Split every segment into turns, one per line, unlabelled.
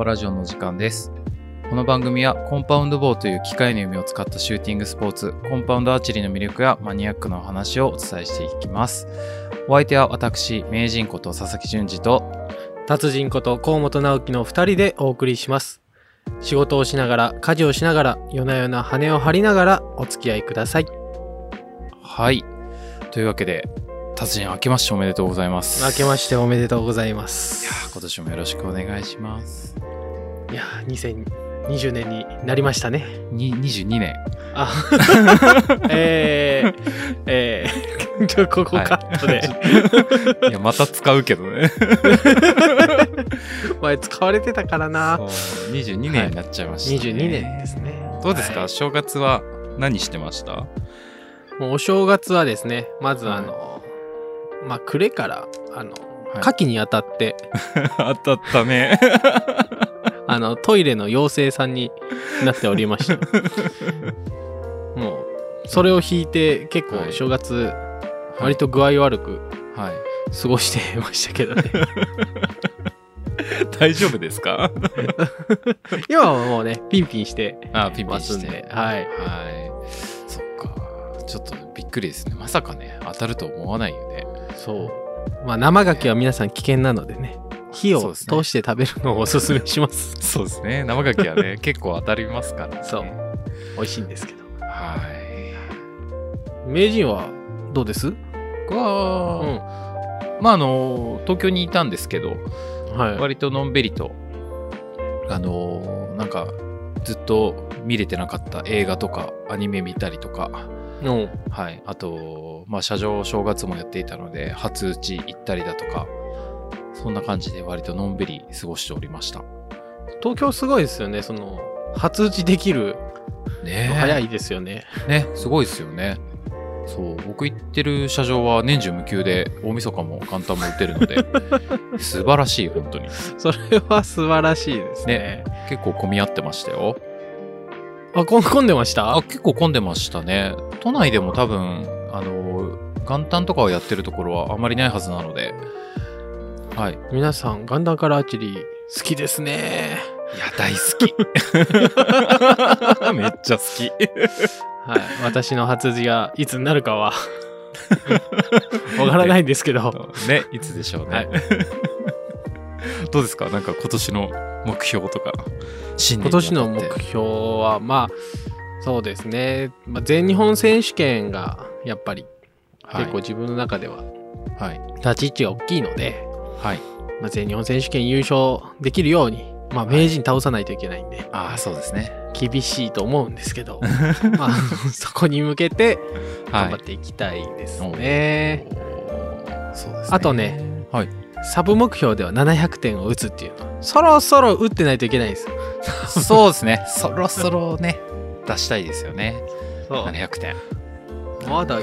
パラジオの時間です。この番組はコンパウンドボウという機械の弓を使ったシューティングスポーツ、コンパウンドアーチェリーの魅力やマニアックなお話をお伝えしていきます。お相手は私、名人こと佐々木淳二と、
達人こと河本直樹の二人でお送りします。仕事をしながら、家事をしながら、夜な夜な羽を張りながらお付き合いください。
はい。というわけで、達人明けましておめでとうございます。
明けましておめでとうございま
いや今年もよろしくお願いします。
いやー、2020年になりましたね。
に、22年。
あ、えー、えー、ちょ、ここカットで。
いや、また使うけどね。
前使われてたからな。
そう22年になっちゃいました、ね
22年ですね。
どうですか、
はい
正月は何してました？
もうお正月はですね、まず
はい
あの、まあ、暮れから、あの、
はい
夏季にあたって、
当たったね。
あの、トイレの妖精さんになっておりました。もう、それを引いて、結構
はい
正月、割と具合悪く
はい。
過ごしてましたけどね。
大丈夫ですか？
今はもうね、ピンピンして
あ、ピンピンして。
ますんで、はい。
はい。そっか。ちょっとびっくりですね。まさかね、当たると思わないよね。
そう。まあ、生牡蠣は皆さん危険なのでね、火を通して食べるのをおすすめします。
そうですね。生牡蠣はね、結構当たりますからね。
そう美味しいんですけど。
はい。
名人はどうです？
僕は、
うん。
まあ、あの、東京にいたんですけど、
はい。
割とのんびりと、あのーなんか、ずっと見れてなかった映画とか、アニメ見たりとか、
うん。
はい。あと、まあ、車上正月もやっていたので、初打ち行ったりだとか、そんな感じで割とのんびり過ごしておりました。
東京すごいですよね。その、初打ちできる
ね
の早いですよね。
ね、すごいですよね。そう、僕行ってる車上は年中無休で、大晦日も元旦も打てるので、素晴らしい、本当に。
それは素晴らしいですね。
結構混み合ってましたよ。
あ、混んでました？
あ、結構混んでましたね。都内でも多分、あの、元旦とかをやってるところはあまりないはずなので、はい。
皆さん、元旦からアーチェリー好きですね。
いや、大好き。めっちゃ好き。
はい。私の初打ちがいつになるかは、わからないんですけど。
ね、いつでしょうね。
はい
どうですか？なんか今年の目標とか、新
今
年に
年の目標は、まあ、そうですね。まあ、全日本選手権が、やっぱり、
はい
結構自分の中では、
はい。
立ち位置が大きいので、
はい。
まあ、全日本選手権優勝できるように、まあ、名人倒さないといけないんで、
ああ、そうですね。
厳しいと思うんですけど、まあ、そこに向けて頑張っていきたいですね。
おーそうですね。
あとね、
はい。
サブ目標では700点を打つっていうの。そろそろ打ってないといけないんですよ。
そうですね。そろそろね、出したいですよね。
そう
700点。
まだ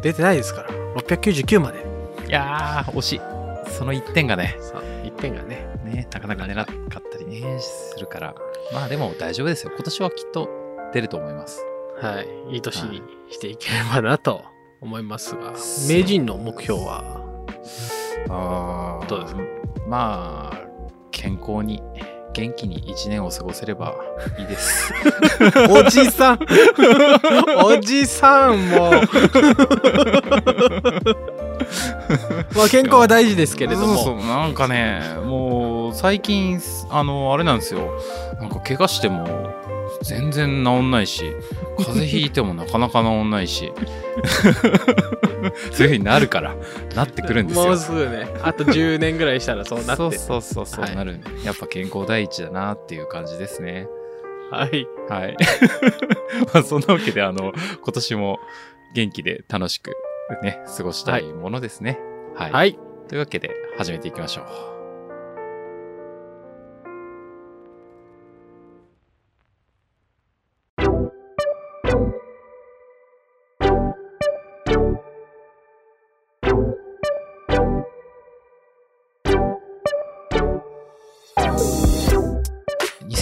出てないですから。699まで。
いやー、惜しい。その1点がね、
さあ、1点がね。
ね、なかなか出なかったりね、するから。まあでも大丈夫ですよ。今年はきっと出ると思います。
はい。いい年にしていければなと思いますが、
そう
名人の目標は、
あ
どうですか？
まあ、健康に、元気に1年を過ごせればいいです。
おじさんおじさんもまあ健康は大事ですけれども。
そうそう。なんかねもう最近あのあれなんですよ。なんか怪我しても全然治んないし風邪ひいてもなかなか治んないし。そういう風になるからなってくるんですよ。
もうすぐね、あと10年ぐらいしたらそうなって。
そうそうそうそう
はい。
なる。んでやっぱ健康第一だなっていう感じですね。
はい。
はい。まあそんなわけであの今年も元気で楽しくね過ごしたいものですね。はい、
はい。
というわけで始めていきましょう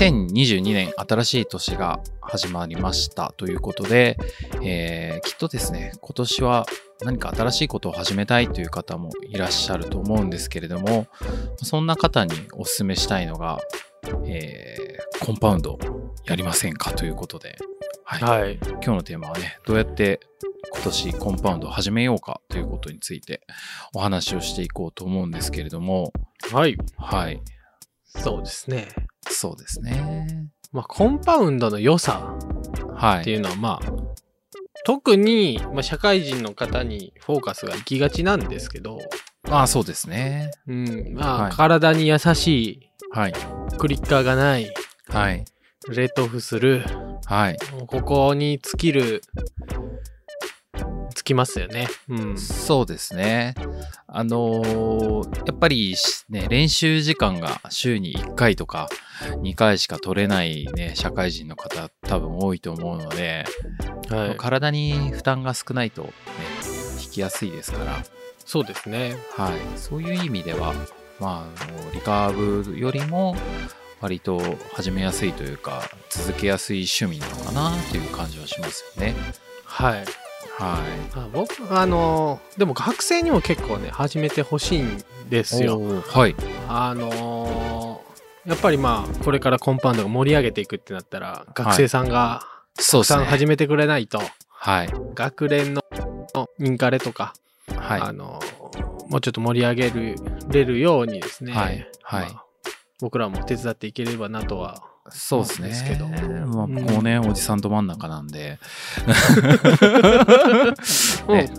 2022年新しい年が始まりましたということで、えーきっとですね、今年は何か新しいことを始めたいという方もいらっしゃると思うんですけれども、そんな方にお勧めしたいのが、えーコンパウンドやりませんかということで、はい。
はい。
今日のテーマはね、どうやって今年コンパウンドを始めようかということについてお話をしていこうと思うんですけれども、
はい。
はい。
そうですね。
そうですね。
まあ、コンパウンドの良さ
はい。
っていうのは、まあ、特に、まあ、社会人の方にフォーカスが行きがちなんですけど、
まあそうですね。
うん、まあ、
はい
体に優し
はい。
い、クリッカーがない、
はい。
レッドオフする、
はい。
ここに尽きる、尽きますよね。うん。
そうですね。あのーやっぱりしね、練習時間が週に1回とか2回しか取れないね、社会人の方多分多いと思うので、
はい。
体に負担が少ないとね、引きやすいですから、
そうですね。
はい。そういう意味では、まあ、リカーブよりも割と始めやすいというか、続けやすい趣味なのかなという感じはしますよね。
はい。
はい。
あ僕、あのーでも学生にも結構ね、始めてほしいんですよ。
はい。
あのーやっぱりまあ、これからコンパウンドが盛り上げていくってなったら、学生さんが。たくさん始めてくれないと、
はい。
学連のインカレとか、
はい。
あのーもうちょっと盛り上げるれるようにですね、
はいはい
まあ僕らも手伝っていければなとは、
そうですね。
ですけど
まあ、
うん
僕もね、おじさんと真ん中なんで。ね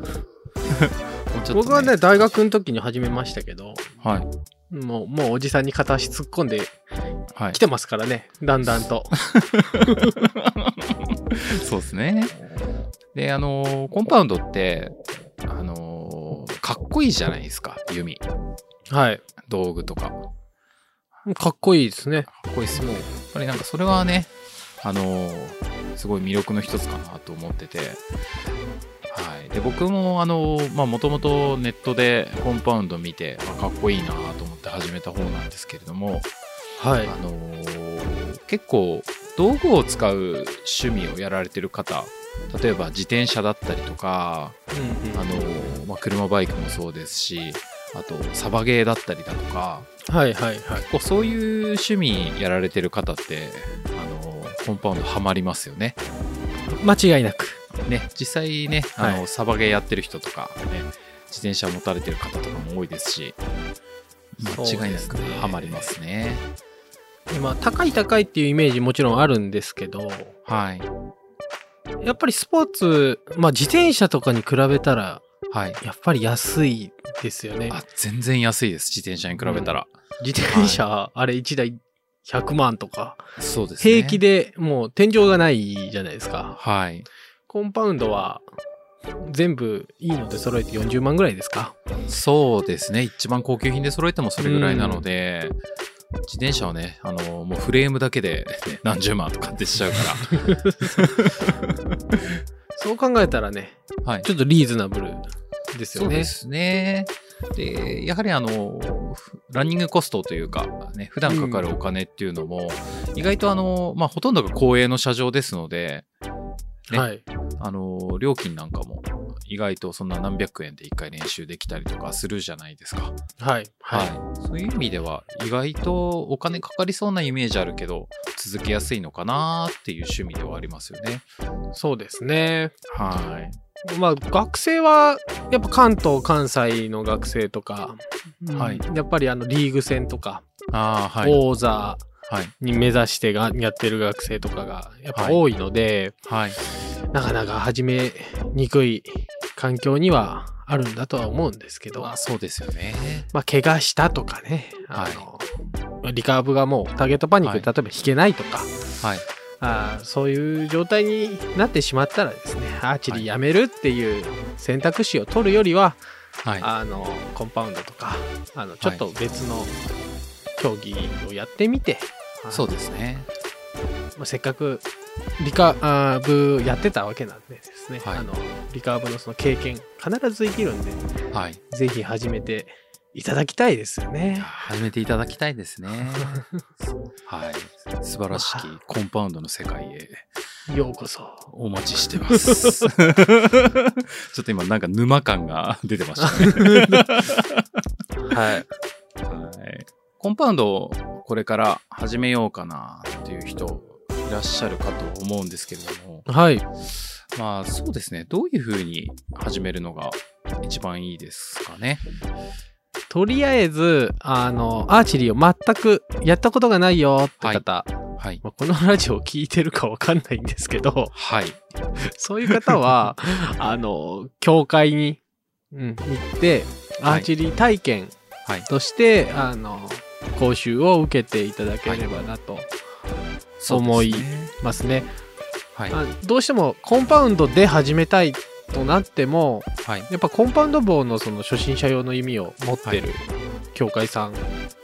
僕はね、大学の時に始めましたけど、
はい。
もう、もうおじさんに片足突っ込んで
はい
き。てますからね、だんだんと。
そうですね。で、あのーコンパウンドって、あのーかっこいいじゃないですか、弓。
はい。
道具とか。
かっこいいですね。
かっこいいですよね。やっぱりなんかそれはね、あのーすごい魅力の一つかなと思ってて。はい。で、僕もあのーまあもともとネットでコンパウンド見て、あかっこいいなと思って始めた方なんですけれども、
はい
あ。のー結構道具を使う趣味をやられてる方、例えば自転車だったりとか、
うんうん
あのーまあ、車バイクもそうですし、あとサバゲーだったりだとか、
はいはいはい。
こうそういう趣味やられてる方って、あのーコンパウンドハマりますよね。
間違いなく。
ね、実際ね、あの、
はい
サバゲーやってる人とか、ね、自転車持たれてる方とかも多いですし、間違いなくハマりますね。
まあ、高い高いっていうイメージもちろんあるんですけど、
はい。
やっぱりスポーツ、まあ自転車とかに比べたら、
はい。
やっぱり安いですよね。
あ、全然安いです、自転車に比べたら。
自転車、あれ1台100万とか、
そうですね。
平気。でもう天井がないじゃないですか。
はい。
コンパウンドは全部いいので揃えて40万ぐらいですか
そうですね。一番高級品で揃えてもそれぐらいなので、自転車はね、あの、もうフレームだけで、ね、何十万とかってしちゃうか
そう考えたらね、
ら。はい。
ちょっとリーズナブルですよね。
そうですね。で、やはりあの、ランニングコストというか、ね、普段かかるお金っていうのも、意外とあの、まあ、ほとんどが公営の車上ですので、ね
はい。
あの、料金なんかも意外とそんな何百円で一回練習できたりとかするじゃないですか。
はい。は
はい。そういう意味では、意外とお金かかりそうなイメージあるけど、続けやすいのかなっていう趣味ではありますよね。
い。そうですね。
はい。
まあ学生はやっぱ関東関西の学生とか、
はい
うんやっぱりあのリーグ戦とか、
ああ、はい。
王座
はい。
に目指してがやってる学生とかがやっぱ多いので、
はい。
なかなか始めにくい環境にはあるんだとは思うんですけど、
まあ、そうですよね。
まあ怪我したとかね、あのリカーブがもうターゲットパニックで
は
例えば引けないとか、
はい。
あーそういう状態になってしまったらですねアーチェリーやめるっていう選択肢を取るよりは、
はい。
あのコンパウンドとかあのちょっと別の競技をやってみて、あの
そうですね。
まあせっかくリカーブやってたわけなんでですね、
はい
あのリカーブのその経験必ず生きるんで
はい。
ぜひ始めていただきたいですよね。
始めていただきたいですね。はい。素晴らしきコンパウンドの世界へ
ようこそ。
お待ちしてます。ちょっと今なんか沼感が出てましたね。
はい。
はい。コンパウンドをこれから始めようかなっていう人いらっしゃるかと思うんですけれども、
はい。
まあそうですね。どういうふうに始めるのが一番いいですかね。
とりあえず、あの、アーチェリーを全くやったことがないよって方、
はい。
まあこのラジオを聞いてるかわかんないんですけど、
はい。
そういう方は、あの、教会に、うん、行って、アーチェリー体験
はい。
として、あの、講習を受けていただければなと思いますね。
はい。
あどうしてもコンパウンドで始めたいとなっても、
はい。
やっぱコンパウンド棒のその初心者用の意味を持ってる教会さん、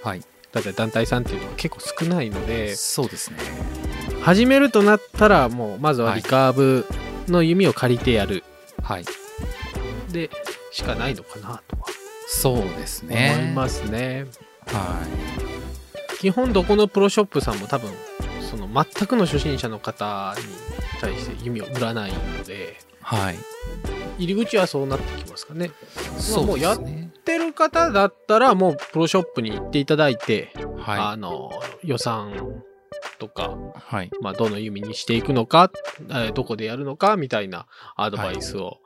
はい。
だったり団体さんっていうのは結構少ないので、
そうですね。
始めるとなったらもうまずはリカーブの弓を借りてやる。
はい。
で、しかないのかなとは
そうです
思
ね。
いますね。
は
基本どこのプロショップさんも多分、その全くの初心者の方に対して弓を売らないので、
い。はい。
入り口はそうなってきますかね。
そう
もうやってる方だったらもうプロショップに行っていただいて、
は
あの予算とか、
い。はい。
まあ、どの弓にしていくのか、えーどこでやるのかみたいなアドバイスを、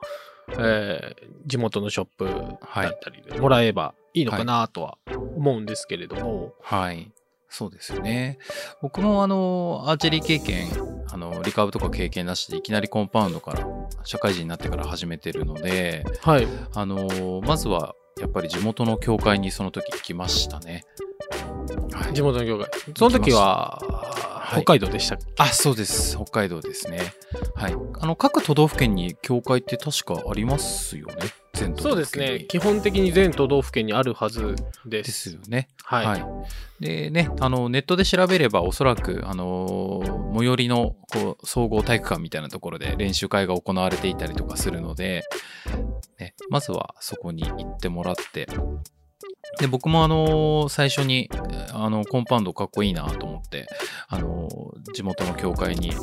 えー地元のショップだったりでもらえばいいのかなとは思うんですけれども、
はい。そうですよね。僕もあの、アーチェリー経験、あの、リカーブとか経験なしでいきなりコンパウンドから、社会人になってから始めてるので、
はい。
あの、まずは、やっぱり地元の教会にその時行きましたね。はい
地元の業界。その時は、
い
北海道でしたっけ、
あ、そうです。北海道ですね。はい。あの、各都道府県に教会って確かありますよね。全都
そうですね。基本的に全都道府県にあるはずで。
ですすよね。
はい。
はい。でね、あの、ネットで調べれば、おそらく、あのー最寄りの、こう、総合体育館みたいなところで練習会が行われていたりとかするので、ね、まずはそこに行ってもらって、で、僕もあのー最初に、あの、コンパウンドかっこいいなと思って、あのー地元の教会に行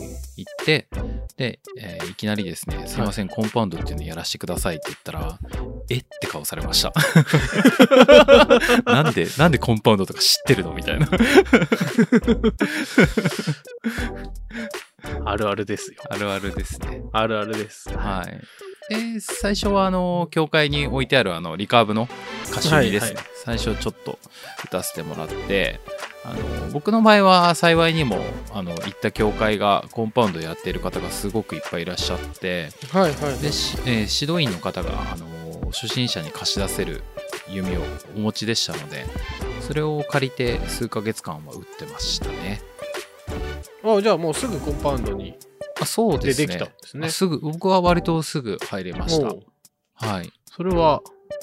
って、で、えーいきなりですね、すいません、コンパウンドっていうのやらせてくださいって言ったら、え？って顔されました。なんで、なんでコンパウンドとか知ってるの？みたいな。
あるあるですよ。
あるあるですね。
あるあるです。
はい。で、最初はあの、教会に置いてあるあの、リカーブの歌集にですね、
はい
最初ちょっと歌わせてもらって、あの、僕の場合は幸いにも、あの、行った教会がコンパウンドやっている方がすごくいっぱいいらっしゃって、
はいはい。
で、しえー指導員の方が、あの、初心者に貸し出せる弓をお持ちでしたので、それを借りて数ヶ月間は打ってましたね。
あじゃあもうすぐコンパウンドに
あそうですね。
でできたんですね
あすぐ、僕は割とすぐ入れましたはい。
それは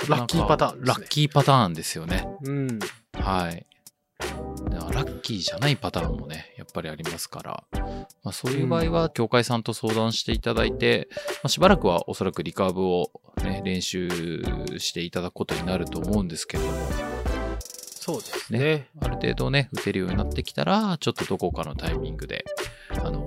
ラッキーパターンね。
ラッキーパターンですよね。
うん。
はい。でラッキーじゃないパターンもね、やっぱりありますから、まあ、そういう場合は、協会さんと相談していただいて、まあ、しばらくはおそらくリカーブを、ね、練習していただくことになると思うんですけれども、
そうですね。
ある程度ね、打てるようになってきたら、ちょっとどこかのタイミングで、あの、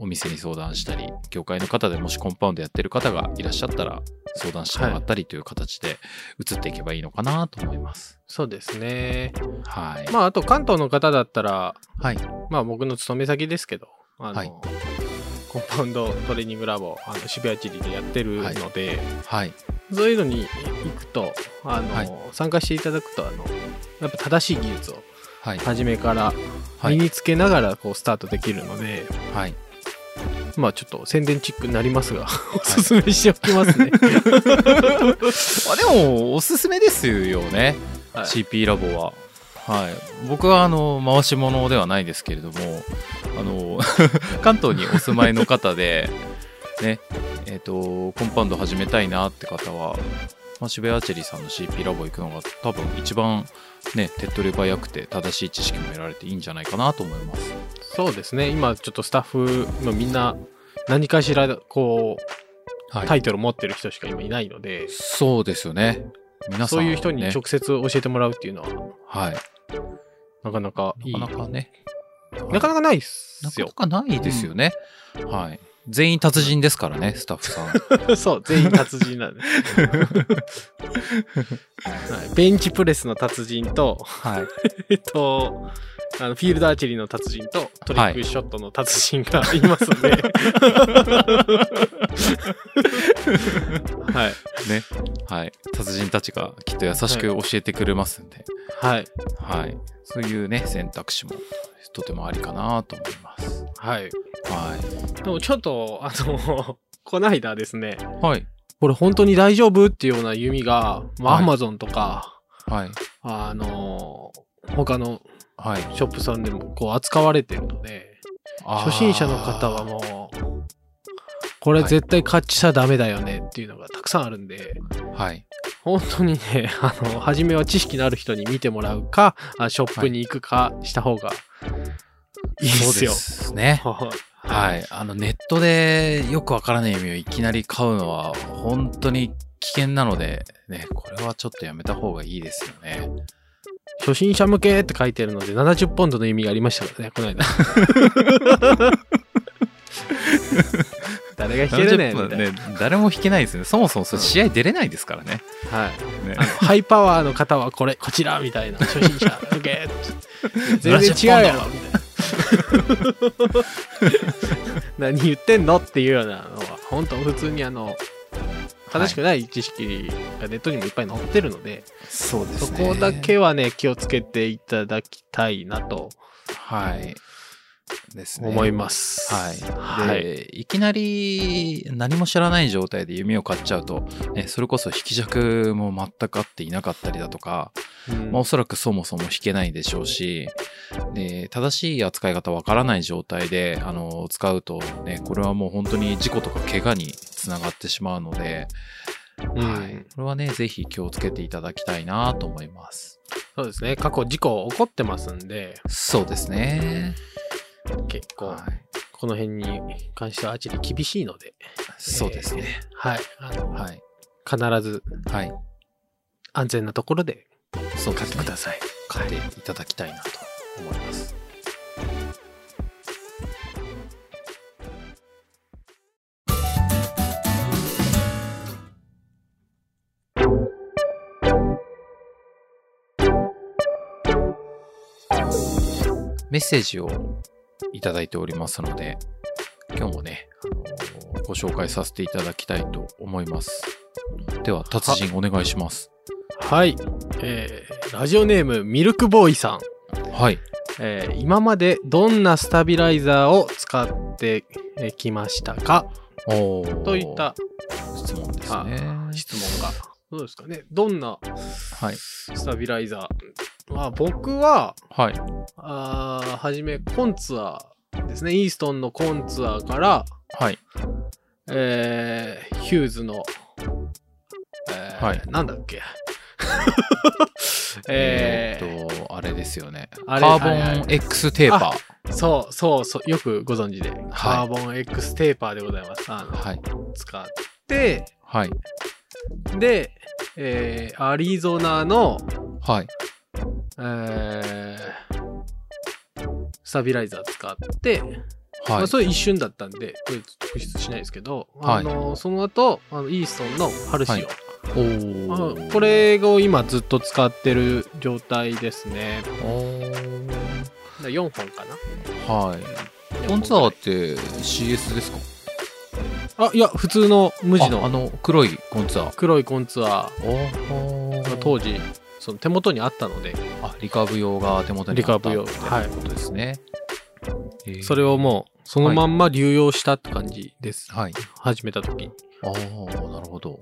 お店に相談したり、業界の方でもしコンパウンドやってる方がいらっしゃったら、相談してもらったりという形で移っていけばいいのかなと思います。
そうですね。
はい。
まああと関東の方だったら、
はい。
まあ僕の勤め先ですけど、あの、
はい
コンパウンドトレーニングラボ、あの渋谷地理でやってるので、
はい。
そういうのに行くと、あの、
はい
参加していただくと、あの、やっぱ正しい技術を
はい。
初めから
はい
身につけながらこうスタートできるので、
はい。
まあちょっと宣伝チックになりますが、おすすめしておきますね。
あでも、おすすめですよね。
はい
CP ラボは。はい。僕は、あの、回し物ではないですけれども、あの、関東にお住まいの方で、ね、えっ、と、コンパウンド始めたいなって方は、まあ、渋谷アーチェリーさんの CP ラボ行くのが多分一番ね、手っ取り早くて正しい知識も得られていいんじゃないかなと思います。
そうですね。今ちょっとスタッフのみんな何かしらこう
はい。
タイトル持ってる人しか今いないので、
そうですよね。皆さん、
そういう人に
ね
直接教えてもらうっていうのは、
はい。
なかなかいい。
なかなかね。
なかなかないっ
なか
すよ
な。かないですよね。はい。全員達人ですからね、スタッフさん。
そう、全員達人なんで。はいベンチプレスの達人と、
はい。
えっと、あのフィールドアーチェリーの達人とトリックショットの達人がいますんで。はい。
ね。はい。達人たちがきっと優しく教えてくれますんで、
はい。
はい。そういうね、選択肢もとてもありかなと思います。
はい。
は
でもちょっと、あの、こないだですね、
い。はい。
これ本当に大丈夫っていうような弓が、まあ、
はい
アマゾンとか、
はい。
あの、他の
はい。
ショップさんでもこう扱われてるので、初心者の方はもう、これ絶対買っちゃダメだよねっていうのがたくさんあるんで、
う。はい。
本当にね、あの、初めは知識のある人に見てもらうか、あショップに行くかした方がいいですよ。
ですね。はい。あの、ネットでよくわからない意味をいきなり買うのは、本当に危険なので、ね、これはちょっとやめた方がいいですよね。
初心者向けって書いてるので、70ポンドの意味がありましたからね、この間。誰が弾けるねんみ
70
たいな。
ね、誰も弾けないですね。そもそもそれ試合出れないですからね。
はい。
ね
ハイパワーの方はこれ、こちらみたいな。初心者向け。全然違うやろみたいな。何言ってんのっていうようなのは、本当普通にあの、正しくない知識がネットにもいっぱい載ってるので、
そうで
そこだけはね、気をつけていただきたいなと
はい。ですね。
思います。
はい。
はい。
で、いきなり何も知らない状態で弓を買っちゃうと、ね、それこそ引き尺も全く合っていなかったりだとか、
うん
まあ、おそらくそもそも弾けないでしょうし、で、正しい扱い方わからない状態で、あの、使うとね、これはもう本当に事故とか怪我につながってしまうので、
うん
はい。これはね、ぜひ気をつけていただきたいなと思います。
そうですね。過去事故起こってますんで、
そうですね。
結構、
はい。
この辺に関してはアーチェリー厳しいので、
そうですね。
はい。あの
はい。
必ず
はい。
安全なところで
そう
買ってく。ださい。
買っていただきたいなと思います。メッセージをいただいておりますので、今日もね、あのご紹介させていただきたいと思います。では、達人お願いします。
はい。えー、ラジオネームミルクボーイさん。
はい。
えー今までどんなスタビライザーを使ってえーきましたか？といった
質問です
あ
ね。
質問が。どうですかねどんな
はい。
スタビライザー？まあ僕は、
はい。
あーはじめコンツアーですね。イーストンのコンツアーから、
はい。
えーヒューズの、えー
はい
なんだっけ？
え
えー
ーっと、あれですよね。カーボ
はいはい
ン X テーパ
そうそうそう、よくご存知で、カーボン X テーパーでございます。あの
ー。はい。
使って、
はい。
で、えーアリゾナの、
はい。
えースタビライザー使って、ま
はい。
あ、それ一瞬だったんで、これ特筆しないですけど、
はい
あのその後あのイーストンのハルシオ、
はいお
これを今ずっと使ってる状態ですね。
おー
だ4本かな
はい。
4
コンツアーっ
本
て CS ですか？
あ、いや、普通の無地の
ああの、黒いコンツアー。
黒いコンツア
お
ーが当時、その手元にあったので、
あ、リカーブ用が手元にあった
リカーブ用
って
はい
ことですね。えー
それをもうそのまんま流用したって感じです。
はい。
始めた時に。
ああ、なるほど。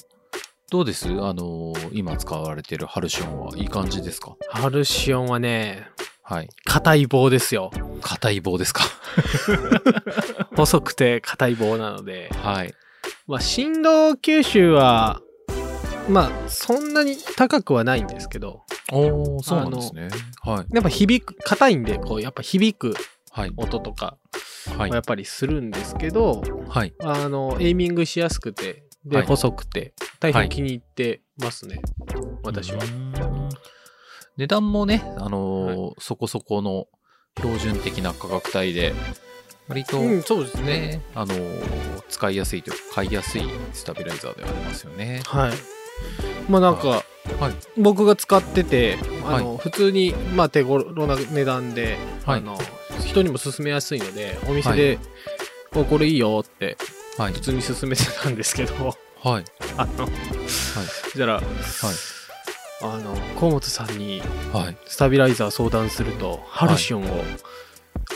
どうです？あのー今使われてるハルシオンはいい感じですか？
ハルシオンはね、
はい。
硬い棒ですよ。
硬い棒ですか？
細くて硬い棒なので、
はい。
まあ振動吸収は、まあそんなに高くはないんですけど、
おー、そうなんですね。はい。
やっぱ響く、硬いんで、こうやっぱ響く
はい。
音とか
はい
はや。っぱりするんですけど、
はい。
あの、エイミングしやすくて、で、
はい
細くて、大変気に入ってますね。私は。
値段もね、あのーはい、そこそこの標準的な価格帯で、割と、
うん、そうですね。
あのー、使いやすいというか、買いやすいスタビライザーでありますよね。
はい。まあなんか、はい、僕が使ってて、あの、はい、普通に、まあ手頃な値段で、はい、あの、人にも勧めやすいので、お店で、はい、これいいよって、普通に勧めてたんですけど、
はい。
あの、はい。じゃあ、はい。あの、河本さんに、スタビライザー相談すると、ハルシオンを、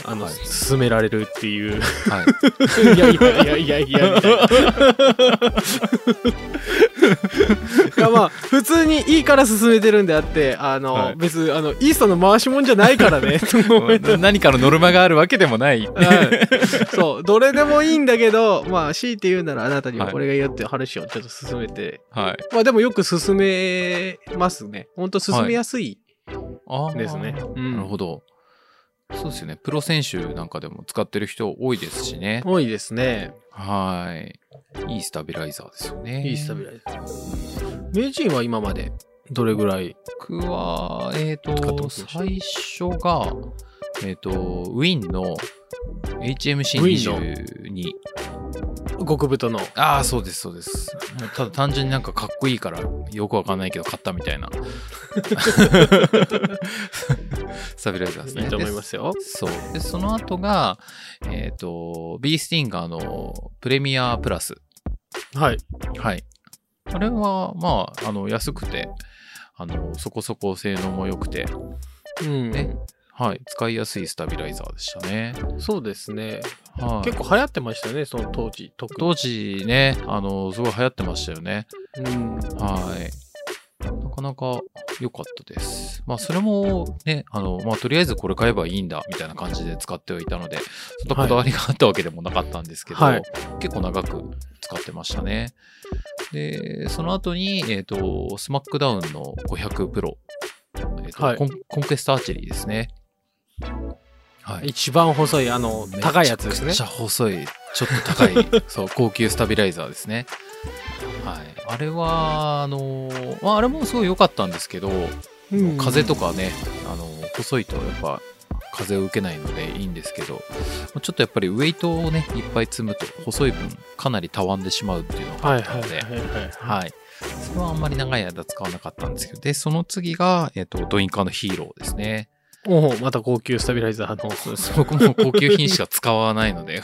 あの、はい、進められるっていう。はい。いやいやいやいやいや、みたいな。いやまあ、普通にいいから進めてるんであって、あの、はい、別、あの、イーストの回しもんじゃないからね。
何かのノルマがあるわけでもない。はい、
そう、どれでもいいんだけど、まあ、強いて言うならあなたにはこれがいいよってハルシオンちょっと進めて。
はい。
まあでもよく進めますね。ほんと進めやすいですね。
うん、なるほど。そうですよね。プロ選手なんかでも使ってる人多いですしね。
多いですね。
はい。いいスタビライザーですよね。
いいスタビライザー。名人は今までどれぐらい？
僕は、えっ、ー、と、最初が、えっ、ー、と、ウィンの HMC22。
極太の。
ああ、そうです、そうです。ただ単純になんかかっこいいから、よくわかんないけど買ったみたいな。スタビライザーですね。
いいと思いますよ。
そう。で、その後が、えっ、ー、と、ビースティンガーのプレミアプラス。
はい。
はい。あれは、まあ、あの、安くて、あの、そこそこ性能も良くて、
うん。ね、
はい、使いやすいスタビライザーでしたね。
そうですね。はい、結構流行ってましたよね、その当時。
当時ね、あの、すごい流行ってましたよね。
うん。
はい。なかなか良かったです。まあ、それもね、あの、まあ、とりあえずこれ買えばいいんだ、みたいな感じで使ってはいたので、そんなこだわりがあったわけでもなかったんですけど、はい、結構長く使ってましたね。で、その後に、えっ、ー、と、スマックダウンの500プロ、えーとはい、コンコンクエストアーチェリーですね。
はい、一番細い、あの、高いやつですね。
めっちゃ細い、ちょっと高い、そう、高級スタビライザーですね。はい。あれは、あの、まあ、あれもすごい良かったんですけど、うん、風とかね、あの、細いとやっぱ、風を受けないのでいいんですけど、ちょっとやっぱりウェイトをね、いっぱい積むと、細い分、かなりたわんでしまうっていうのがあったので、はい。それはあんまり長い間使わなかったんですけど、で、その次が、えっ、ー、と、ドインカーのヒーローですね。
おまた高級スタビライザーの。
僕も高級品しか使わないので。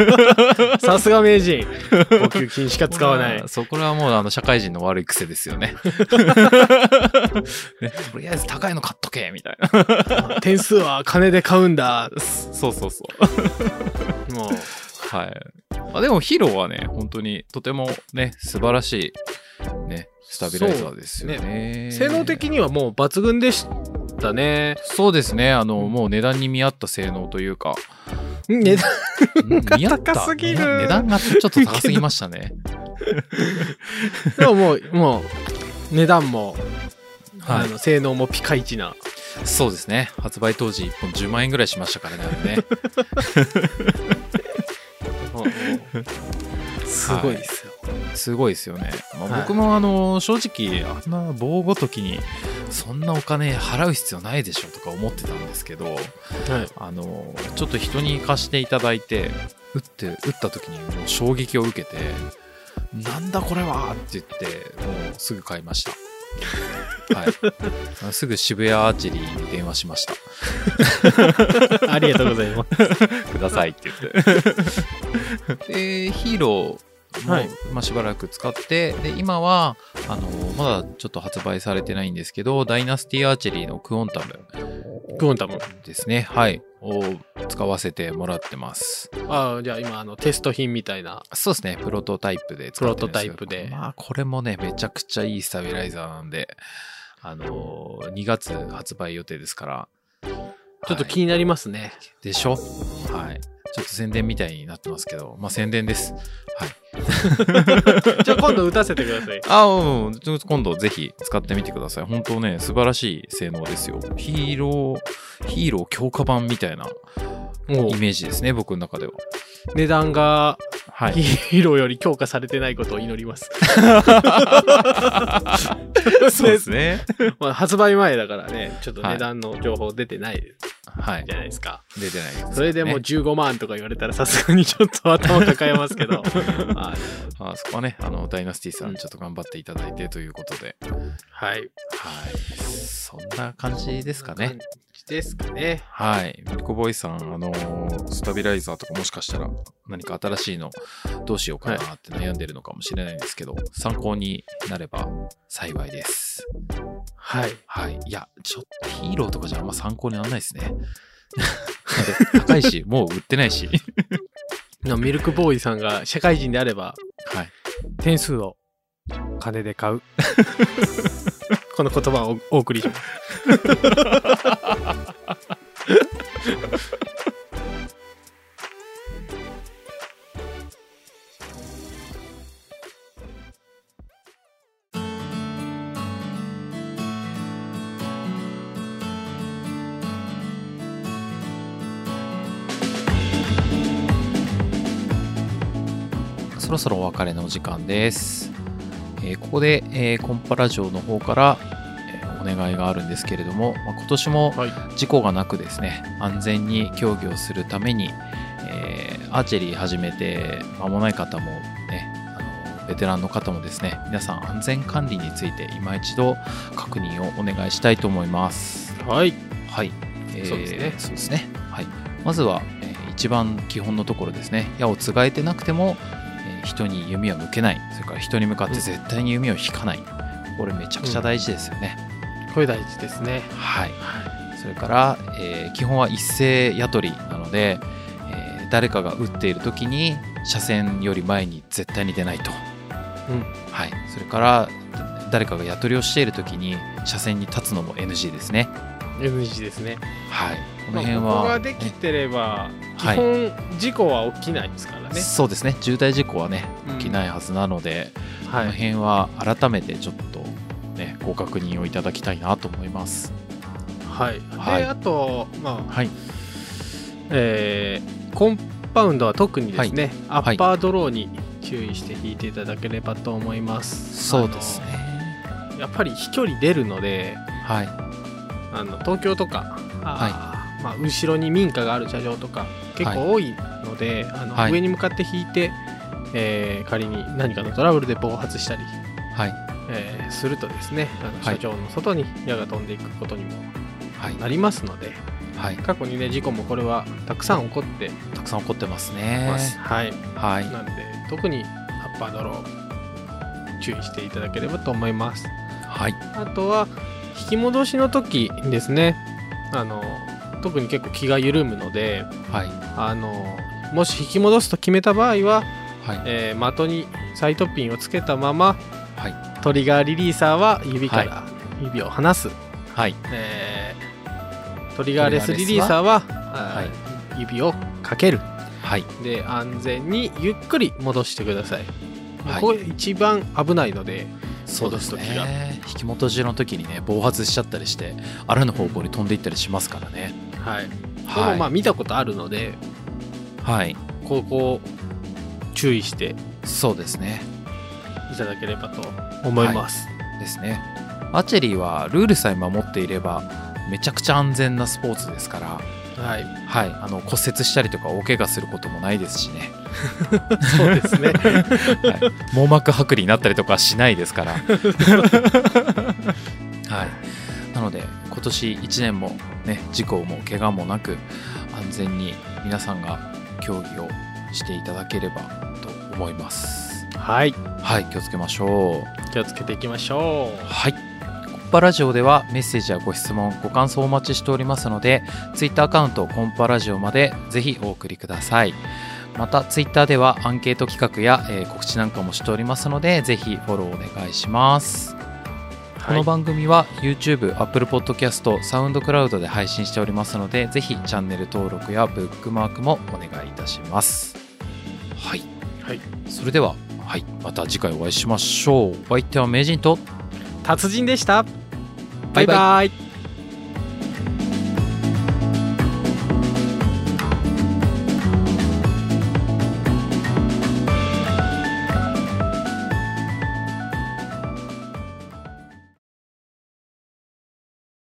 さすが名人。高級品しか使わない。
そこはもうあの社会人の悪い癖ですよね。ねとりあえず高いの買っとけみたい
な。点数は金で買うんだ。
そうそうそう。もう。はい。あでもヒーローはね、本当にとてもね、素晴らしい、ね、スタビライザーですよね。ね
性能的にはもう抜群でしたね。
そうですね。あの、もう値段に見合った性能というか。
値段が高すぎる。
値段がちょっと高すぎましたね。
でももう、もう、値段も、はい、あの性能もピカイチな。
そうですね。発売当時1本10万円ぐらいしましたからね、ね。
すごいですよ。
すごいですよね。まあ、僕もあの、正直、あんな棒ごときに、そんなお金払う必要ないでしょとか思ってたんですけど、はい、あの、ちょっと人に貸していただいて、打って、打った時にもう衝撃を受けて、なんだこれはって言って、もうすぐ買いました。はい。すぐ渋谷アーチェリーに電話しました。
ありがとうございます。
くださいって言って。で、ヒーロー、はい、まあ、しばらく使って、で、今は、あの、まだちょっと発売されてないんですけど、ダイナスティアーチェリーのクオンタム。
クオンタム
ですね。はい。を使わせてもらってます。
ああ、じゃあ今、あの、テスト品みたいな。
そうですね。プロトタイプで
使ってプロトタイプで。
まあ、これもね、めちゃくちゃいいスタビライザーなんで、あの、2月発売予定ですから。
ちょっと気になりますね。はい、
でしょ？はい。ちょっと宣伝みたいになってますけど、まあ宣伝です。はい。
じゃあ今度打たせてください。
あうん、今度ぜひ使ってみてください。本当ね、素晴らしい性能ですよ。ヒーロー、ヒーロー強化版みたいなイメージですね、僕の中では。
値段が
はい。
ヒーローより強化されてないことを祈ります。
そうですね。
まあ、発売前だからね、ちょっと値段の情報出てない
はい
じ。ゃないですか。
出てないです、ね。
それでもう15万とか言われたらさすがにちょっと頭抱えますけど。ま あ
あそこはね、あの、ダイナスティさん、ちょっと頑張っていただいてということで。
はい。
はい。そんな感じですかね。
感じですかね。
はい。ミルコボーイさん、あのースタビライザーとかもしかしたら何か新しいのどうしようかなって悩んでるのかもしれないんですけど、参考になれば幸いです。
はい。
はい。いや、ちょっとヒーローとかじゃあんま参考にならないですね。高いし、もう売ってないし。
のミルクボーイさんが社会人であれば、
はい。
点数を金で買う。この言葉をお送りします。
そろそろお別れのお時間です。えーここで、えーコンパラジオの方から、えーお願いがあるんですけれども、まあ今年も
はい。
事故がなくですね、安全に競技をするために、えーアーチェリー始めて間もない方もね、あのベテランの方もですね、皆さん安全管理について今一度確認をお願いしたいと思います。
はい。
はい。えー
そうですね
そうですね。はい。まずは、えー一番基本のところですね。矢をつがえてなくても、えー人に弓を向けない。それから人に向かって絶対に弓を引かない。これめちゃくちゃ大事ですよね。
これ大事ですね。
はい。それから、えー基本は一斉矢取りなので、えー誰かが撃っている時に車線より前に絶対に出ないと。
うん。
はい。それから、誰かが矢取りをしている時に車線に立つのも NG ですね。
NG ですね。
はい。この
まあ、
辺
ここ
は、
ができてれば、基
はい
本事故は起きないですからね。
そうですね重大事故はね
うん
起きないはずなので、この
はい。
辺は改めてちょっとねご確認をいただきたいなと思います
はい。
はい
で、あと、まあ、
はい
えーコンパウンドは特にですね、ア
はい
ッパードローに注意して引いていただければと思います。
そうですね。
やっぱり飛距離出るので、
はい
あの東京とか、あーまあ、後ろに民家がある車両とか結構多いので、あの
はい。
上に向かって引いて、えー仮に何かのトラブルで暴発したり、
はい。
えーするとですねあの
はい。
車上の外に矢が飛んでいくことにも
はい。
なりますので、
はい。
過去にね事故もこれはたくさん起こって
たくさん起こってますね。
はい、
はい。
なので特にアッパードロー注意していただければと思います。
はい。
あとは引き戻しの時ですね。あの特に結構気が緩むので
はい。
あのもし引き戻すと決めた場合は、
はい。
えー的にサイトピンをつけたまま
はい。
トリガーリリーサーは指から指を離す、
はい。
えートリガーレスリリーサーはあー指をかける。
はい。
で安全にゆっくり戻してください、
はい。
これ一番危ないので
そうです
戻す時が。
ね引き戻しの時にね暴発しちゃったりしてあらぬ方向に飛んでいったりしますからね
はい、で
はい。
もまあ見たことあるので
はい。
ここを注意して
そうですね。
いただければと思います。
ですね。アーチェリーはルールさえ守っていればめちゃくちゃ安全なスポーツですから
はい、
はい、あの骨折したりとか大怪我することもないですしね、
そうですね。
はい、網膜剥離になったりとかはしないですから、はい、なので今年1年も、ね、事故も怪我もなく安全に皆さんが競技をしていただければと思います
はい、
はい気をつけましょう
気をつけていきましょう。
はい。コンパラジオではメッセージやご質問、ご感想をお待ちしておりますので、Twitter アカウントコンパラジオまでぜひお送りください。また、Twitter ではアンケート企画や、えー告知なんかもしておりますので、ぜひフォローお願いします。この番組は YouTube、Apple Podcast、SoundCloud で配信しておりますので、ぜひチャンネル登録やブックマークもお願いいたします。はい。
はい、
それでは、はい、また次回お会いしましょう。お相手は名人と、
達人でした。バイ
バイバ
バイ